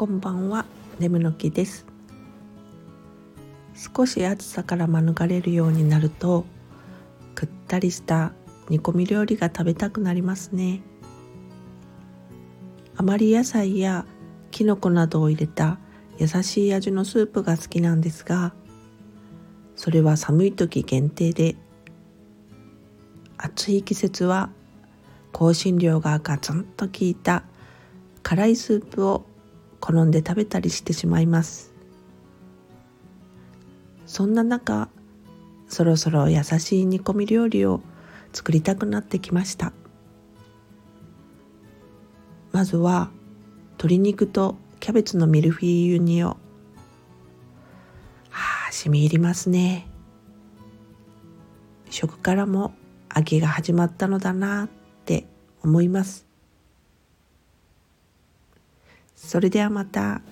こんばんは。眠の木です。少し暑さから免れるようになるとくったりした煮込み料理が食べたくなりますね。あまり野菜やきのこなどを入れた優しい味のスープが好きなんですがそれは寒い時限定で暑い季節は香辛料がガツンと効いた辛いスープを好んで食べたりしてしまいます。そんな中そろそろ優しい煮込み料理を作りたくなってきました。まずは鶏肉とキャベツのミルフィーユ煮を。ああ染み入りますね。食からも秋が始まったのだなって思います。それではまた。